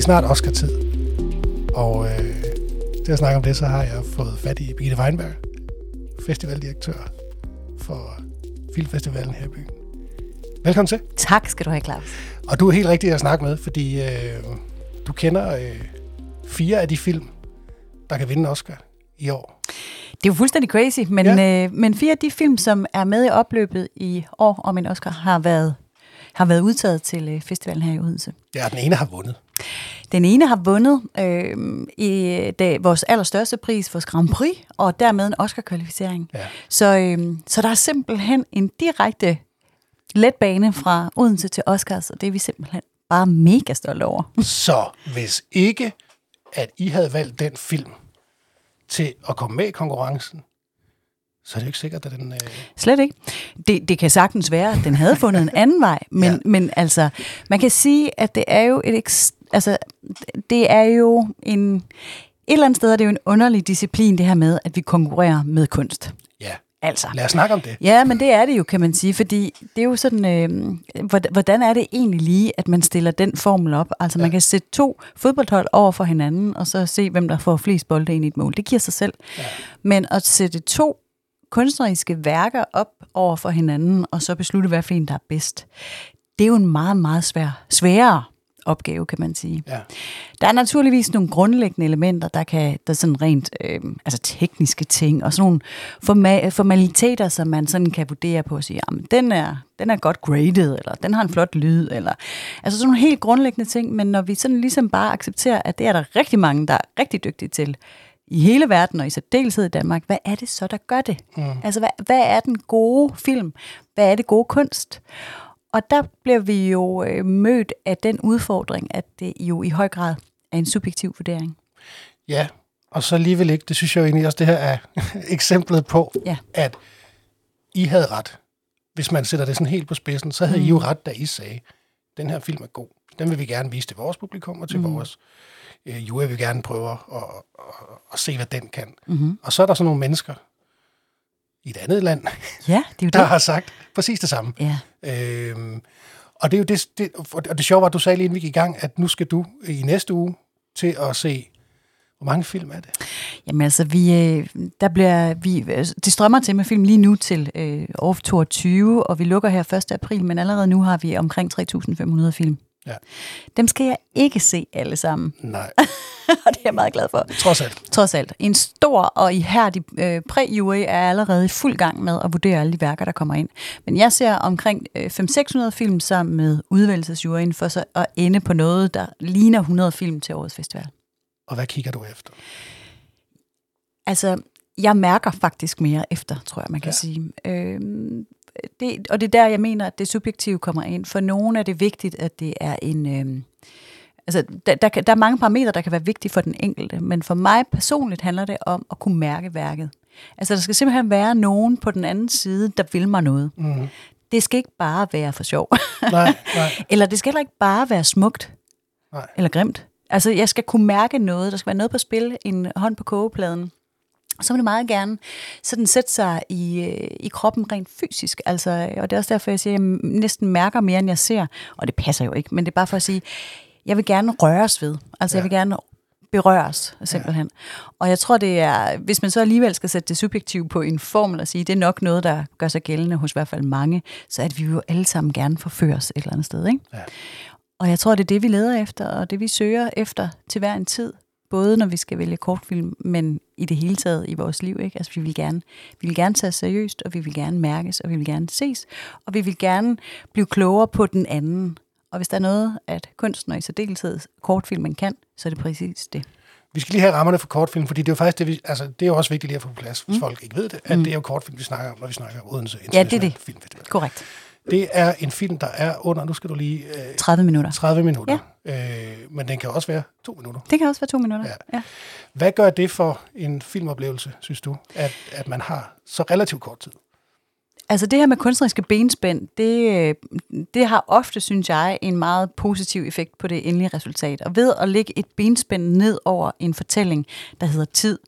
er snart Oscar-tid. Og øh, til at snakke om det, så har jeg fået fat i Birgitte Weinberg, festivaldirektør for Filmfestivalen her i byen. Velkommen til. Tak skal du have, Claus. Og du er helt rigtig at snakke med, fordi øh, du kender øh, fire af de film, der kan vinde Oscar i år. Det er jo fuldstændig crazy, men, Ja. øh, men fire af de film, som er med i opløbet i år om en Oscar, har været, har været udtaget til øh, festivalen her i Odense. Ja, den ene har vundet. Den ene har vundet øh, i det, vores allerstørste pris, vores Grand Prix, og dermed en Oscar-kvalificering. Ja. Så, øh, så der er simpelthen en direkte letbane fra Odense til Oscars, og det er vi simpelthen bare mega stolte over. Så hvis ikke, at I havde valgt den film til at komme med i konkurrencen, så er det jo ikke sikkert, at den... Øh, Slet ikke. Det, det kan sagtens være, at den havde fundet en anden vej, men, Ja. men altså, man kan sige, at det er jo et, eks- altså, det er jo en, et eller andet sted er det jo en underlig disciplin, det her med, at vi konkurrerer med kunst. ja, Altså. lad os snakke om det. Ja, men det er det jo, kan man sige, fordi det er jo sådan, øh, hvordan- er det egentlig lige, at man stiller den formel op? Altså man kan sætte to fodboldhold over for hinanden, og så se, hvem der får flest bolde ind i et mål. Det giver sig selv. Ja. Men at sætte to kunstneriske værker op over for hinanden, og så beslutte, hvad for en, der er bedst, det er jo en meget, meget svær, sværere opgave, kan man sige. Ja. Der er naturligvis nogle grundlæggende elementer, der kan, der er sådan rent, øh, altså tekniske ting, og sådan nogle forma- formaliteter, som man sådan kan vurdere på og sige, jamen, den er, den er godt graded, eller den har en flot lyd, eller altså sådan nogle helt grundlæggende ting, men når vi sådan ligesom bare accepterer, at det er der rigtig mange, der er rigtig dygtige til, i hele verden, og i særdeleshed i Danmark, hvad er det så, der gør det? Mm. Altså, hvad, hvad er den gode film? Hvad er det gode kunst? Og der bliver vi jo øh, mødt af den udfordring, at det jo i høj grad er en subjektiv vurdering. Ja, og så alligevel ikke. Det synes jeg jo egentlig også, det her er eksemplet på, Ja. at I havde ret. Hvis man sætter det sådan helt på spidsen, så havde mm. I jo ret, da I sagde, den her film er god. Den vil vi gerne vise til vores publikum og til mm. vores øh, jury vil gerne prøve at, at, at, at se, hvad den kan. Mm-hmm. Og så er der så nogle mennesker i et andet land, Ja, det er jo der det. har sagt præcis det samme. Ja. Øhm, og det er jo det, det, og det sjove var, at du sagde lige inden vi gik i gang, at nu skal du i næste uge til at se, hvor mange film er det? Jamen altså, vi, øh, der bliver, vi, det strømmer til med film lige nu til øh, år 22, og vi lukker her 1. april, men allerede nu har vi omkring 3.500 film. Ja. Dem skal jeg ikke se alle sammen, Nej, og det er jeg meget glad for. trods alt. Trods alt. En stor og ihærdig øh, præ-jury er allerede i fuld gang med at vurdere alle de værker, der kommer ind. Men jeg ser omkring øh, 500-600 film sammen med udvælgelsesjuryen for så at ende på noget, der ligner 100 film til årets festival. Og hvad kigger du efter? Altså, jeg mærker faktisk mere efter, tror jeg, man kan Ja. sige. Øhm, det, og det er der, jeg mener, at det subjektive kommer ind. For nogen er det vigtigt, at det er en... Øhm, altså, der, der, der er mange parametre, der kan være vigtige for den enkelte, men for mig personligt handler det om at kunne mærke værket. Altså, der skal simpelthen være nogen på den anden side, der vil mig noget. Mm. Det skal ikke bare være for sjov. Nej, nej, Eller det skal heller ikke bare være smukt. Nej. Eller grimt. Altså, jeg skal kunne mærke noget. Der skal være noget på spil. En hånd på kogepladen. Så vil det meget gerne sådan sætte sig i, øh, i kroppen rent fysisk. Altså, og det er også derfor, jeg siger, at jeg næsten mærker mere, end jeg ser. Og det passer jo ikke, men det er bare for at sige, jeg vil gerne røres ved. Altså, ja. jeg vil gerne berøres, simpelthen. Ja. Og jeg tror, det er, hvis man så alligevel skal sætte det subjektive på en formel og sige, det er nok noget, der gør sig gældende hos i hvert fald mange, så at vi jo alle sammen gerne forføres et eller andet sted, ikke? Ja. Og jeg tror, det er det, vi leder efter, og det vi søger efter til hver en tid. Både når vi skal vælge kortfilm, men i det hele taget i vores liv. Ikke? Altså, vi vil gerne, vi vil gerne tage seriøst, og vi vil gerne mærkes, og vi vil gerne ses, og vi vil gerne blive klogere på den anden. Og hvis der er noget, at kunsten og i særdeleshed kortfilmen kan, så er det præcis det. Vi skal lige have rammerne for kortfilm, fordi det er jo faktisk det, vi, altså, det er jo også vigtigt lige at få på plads, hvis mm. folk ikke ved det, at mm. det er jo kortfilm, vi snakker om, når vi snakker om Odense Ja, det er International det. Filmfestival. Korrekt. Det er en film, der er under, nu skal du lige, øh, 30 minutter. 30 minutter. Ja. Øh, men den kan også være to minutter. Det kan også være to minutter. Ja. Ja. Ja. Hvad gør det for en filmoplevelse, synes du, at, at man har så relativt kort tid? Altså det her med kunstneriske benspænd, det, det har ofte, synes jeg, en meget positiv effekt på det endelige resultat. Og ved at lægge et benspænd ned over en fortælling, der hedder tid,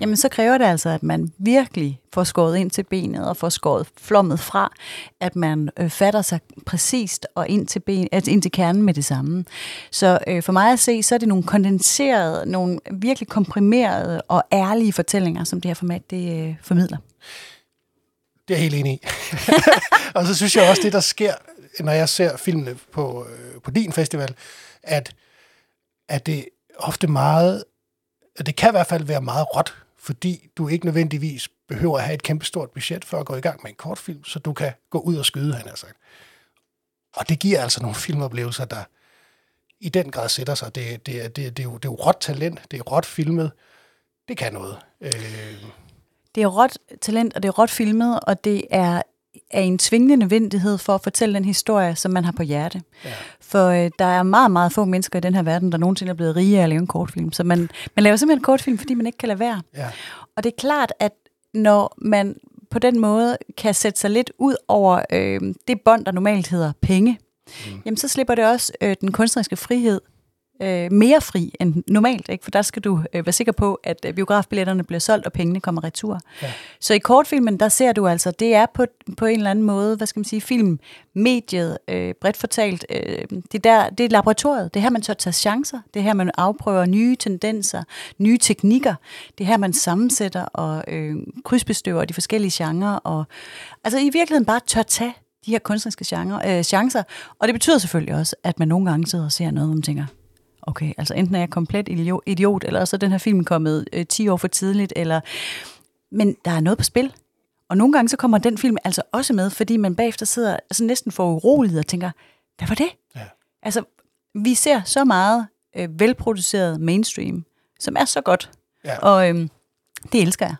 jamen så kræver det altså, at man virkelig får skåret ind til benet og får skåret flommet fra, at man øh, fatter sig præcist og ind til, ben, altså ind til kernen med det samme. Så øh, for mig at se, så er det nogle kondenserede, nogle virkelig komprimerede og ærlige fortællinger, som det her format det øh, formidler. Det er jeg helt enig i. og så synes jeg også, det der sker, når jeg ser filmene på, øh, på din festival, at, at det ofte meget, at det kan i hvert fald være meget råt, fordi du ikke nødvendigvis behøver at have et kæmpestort budget for at gå i gang med en kortfilm, så du kan gå ud og skyde, han har sagt. Og det giver altså nogle filmoplevelser, der i den grad sætter sig. Det, det, det, det, er, jo, det er jo råt talent, det er råt filmet, det kan noget. Øh, det er råt talent, og det er råt filmet, og det er er en tvingende nødvendighed for at fortælle den historie, som man har på hjerte. Ja. For øh, der er meget, meget få mennesker i den her verden, der nogensinde er blevet rige af at lave en kortfilm. Så man, man laver simpelthen en kortfilm, fordi man ikke kan lade være. Ja. Og det er klart, at når man på den måde kan sætte sig lidt ud over øh, det bånd, der normalt hedder penge, mm. jamen så slipper det også øh, den kunstneriske frihed øh, mere fri end normalt, ikke? for der skal du øh, være sikker på, at øh, biografbilletterne bliver solgt, og pengene kommer retur. Ja. Så i kortfilmen, der ser du altså, det er på, på en eller anden måde, hvad skal man sige, filmmediet, øh, bredt fortalt, øh, det, der, det er laboratoriet, det er her, man tør tage chancer, det er her, man afprøver nye tendenser, nye teknikker, det er her, man sammensætter og øh, krydsbestøver de forskellige genrer, og altså i virkeligheden bare tør tage de her kunstneriske genre, øh, chancer, og det betyder selvfølgelig også, at man nogle gange sidder og ser noget, hvor man tænker, okay, altså enten er jeg komplet idiot, eller så er den her film kommet øh, 10 år for tidligt, eller... Men der er noget på spil. Og nogle gange så kommer den film altså også med, fordi man bagefter sidder altså næsten for urolig og tænker, hvad var det? Ja. Altså, vi ser så meget øh, velproduceret mainstream, som er så godt. Ja. Og øhm, det elsker jeg.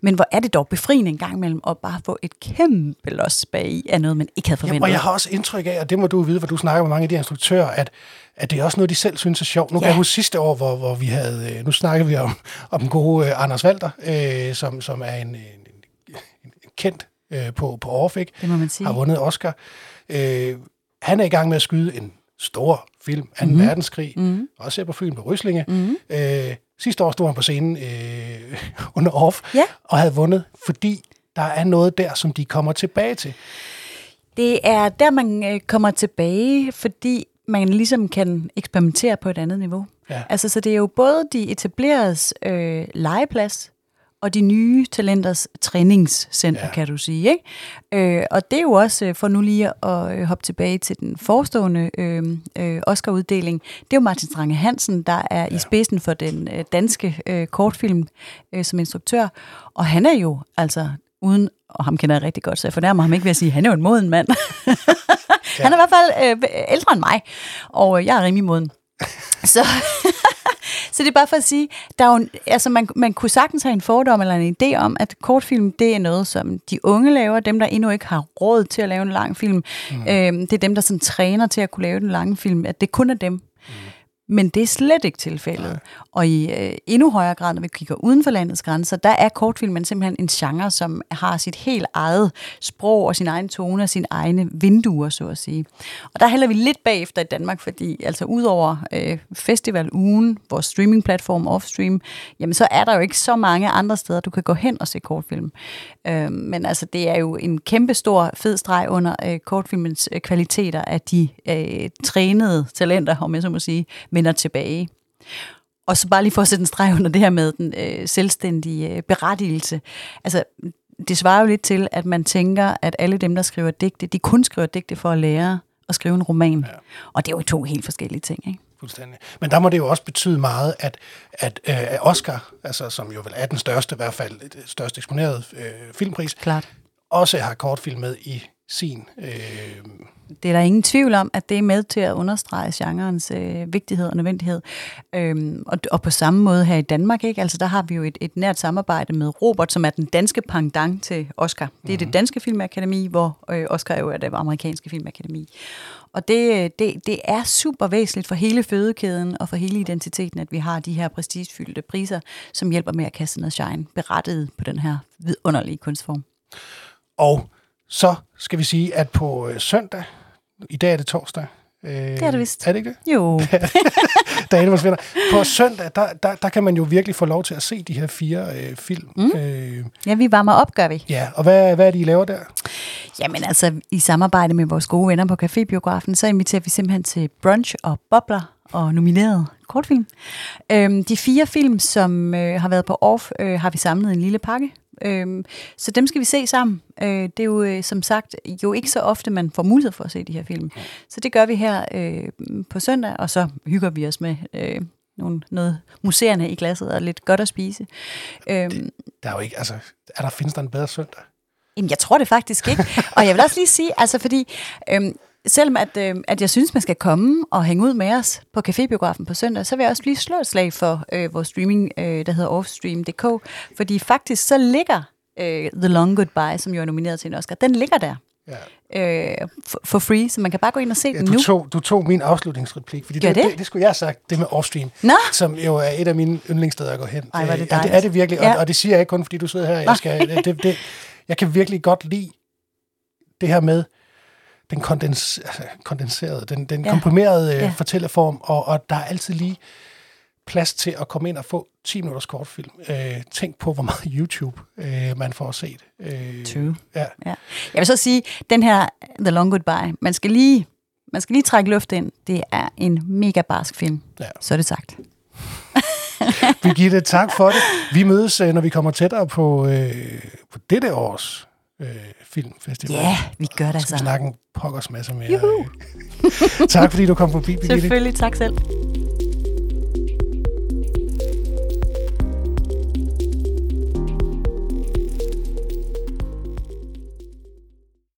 Men hvor er det dog befriende en gang imellem at bare få et kæmpe los bag af noget, man ikke havde forventet. Ja, og jeg har også indtryk af, og det må du vide, for du snakker med mange af de instruktører, at at det er også noget, de selv synes er sjovt. Nu ja. kan jeg huske sidste år, hvor, hvor vi havde, øh, nu snakker vi om, om den gode uh, Anders Walter, øh, som, som er en, en, en, en kendt øh, på, på Orfik, det må man sige. har vundet Oscar. Øh, han er i gang med at skyde en stor film, 2. Mm-hmm. verdenskrig, mm-hmm. også her på Fyn på Ryslinge. Mm-hmm. Øh, sidste år stod han på scenen øh, under Off, ja. og havde vundet, fordi der er noget der, som de kommer tilbage til. Det er der, man øh, kommer tilbage, fordi man ligesom kan eksperimentere på et andet niveau. Ja. Altså, så det er jo både de etableredes øh, legeplads, og de nye talenters træningscenter, ja. kan du sige. Ikke? Øh, og det er jo også, øh, for nu lige at øh, hoppe tilbage til den forestående øh, øh, Oscar-uddeling, det er jo Martin Strange Hansen, der er ja. i spidsen for den øh, danske øh, kortfilm øh, som instruktør. Og han er jo altså uden, og ham kender jeg rigtig godt, så jeg fornærmer ham ikke ved at sige, at han er jo en moden mand. ja. Han er i hvert fald øh, ældre end mig, og øh, jeg er rimelig moden. så, så det er bare for at sige, der er jo, altså man, man kunne sagtens have en fordom eller en idé om, at kortfilm, det er noget, som de unge laver, dem, der endnu ikke har råd til at lave en lang film. Mm. Øhm, det er dem, der sådan træner til at kunne lave den lange film, at det kun er dem. Mm. Men det er slet ikke tilfældet. Nej. Og i øh, endnu højere grad, når vi kigger uden for landets grænser, der er kortfilmen simpelthen en genre, som har sit helt eget sprog og sin egen tone og sine egne vinduer, så at sige. Og der hælder vi lidt bagefter i Danmark, fordi altså udover øh, festivalugen, vores streamingplatform Offstream, jamen så er der jo ikke så mange andre steder, du kan gå hen og se kortfilm. Øh, men altså, det er jo en kæmpe stor fed streg under øh, kortfilmens øh, kvaliteter af de øh, trænede talenter, om jeg så må sige, vender tilbage. Og så bare lige for at sætte en streg under det her med den øh, selvstændige øh, berettigelse. Altså, det svarer jo lidt til, at man tænker, at alle dem, der skriver digte, de kun skriver digte for at lære at skrive en roman. Ja. Og det er jo to helt forskellige ting, ikke? Fuldstændig. Men der må det jo også betyde meget, at, at øh, Oscar, altså, som jo vel er den største, i hvert fald det største eksponerede øh, filmpris, Klart. også har kortfilm med i sin øh, det er der ingen tvivl om, at det er med til at understrege genrens øh, vigtighed og nødvendighed. Øhm, og, og på samme måde her i Danmark, ikke? Altså, der har vi jo et, et nært samarbejde med Robert, som er den danske pendant til Oscar. Det er mm. det mhm. danske filmakademi, hvor øh, Oscar jo er det amerikanske filmakademi. Og det, det, det er super væsentligt for hele fødekæden og for hele identiteten, at vi har de her prestigefyldte priser, som hjælper med at kaste noget shine berettiget på den her vidunderlige kunstform. Og Så skal vi sige, at på øh, søndag, i dag er det torsdag. Øh, det er det vist. Er det ikke det? Jo. Dagen forsvinder. På søndag, der, der, der kan man jo virkelig få lov til at se de her fire øh, film. Mm. Øh, ja, vi varmer op, gør vi. ja, og hvad, hvad er det, I laver der? Jamen altså, i samarbejde med vores gode venner på Cafébiografen, så inviterer vi simpelthen til brunch og bobler og nomineret kortfilm. Øhm, de fire film, som øh, har været på off, øh, har vi samlet en lille pakke. Øhm, så dem skal vi se sammen. Øh, det er jo øh, som sagt jo ikke så ofte, man får mulighed for at se de her film. Så det gør vi her øh, på søndag, og så hygger vi os med øh, nogle, noget museerne i glasset og lidt godt at spise. Øhm, Der er jo ikke, altså, er der, findes der en bedre søndag? Jamen, jeg tror det faktisk ikke. Og jeg vil også lige sige, altså fordi, øhm, selvom at, øhm, at jeg synes, man skal komme og hænge ud med os på Cafébiografen på søndag, så vil jeg også lige slå et slag for øh, vores streaming, øh, der hedder offstream.dk, fordi faktisk så ligger øh, The Long Goodbye, som jo er nomineret til en Oscar, den ligger der Ja. øh, for, for free, så man kan bare gå ind og se Ja, den du, nu. tog, du tog min afslutningsreplik, fordi det, det? det, det skulle jeg have sagt, det med Offstream, Nå, som jo er et af mine yndlingssteder at gå hen. Ej, er det Øh, og det er det virkelig, Ja. og, og det siger jeg ikke kun, fordi du sidder her. Jeg, skal, det, det, jeg kan virkelig godt lide det her med den kondens, altså, kondenserede, den, den Ja. komprimerede øh, Ja. fortælleform, og, og der er altid lige plads til at komme ind og få 10 minutters kortfilm. Øh, tænk på, hvor meget YouTube øh, man får set. Øh, True. Ja. Ja. Jeg vil så sige, den her The Long Goodbye, man skal lige, man skal lige trække luft ind. Det er en mega barsk film. Ja. Så er det sagt. Birgitte, tak for det. Vi mødes, øh, når vi kommer tættere på, øh, på dette års øh, filmfestival. Ja, vi gør det vi altså. snakke en pokkers masse mere. Juhu. tak fordi du kom forbi, Birgitte. Selvfølgelig, tak selv.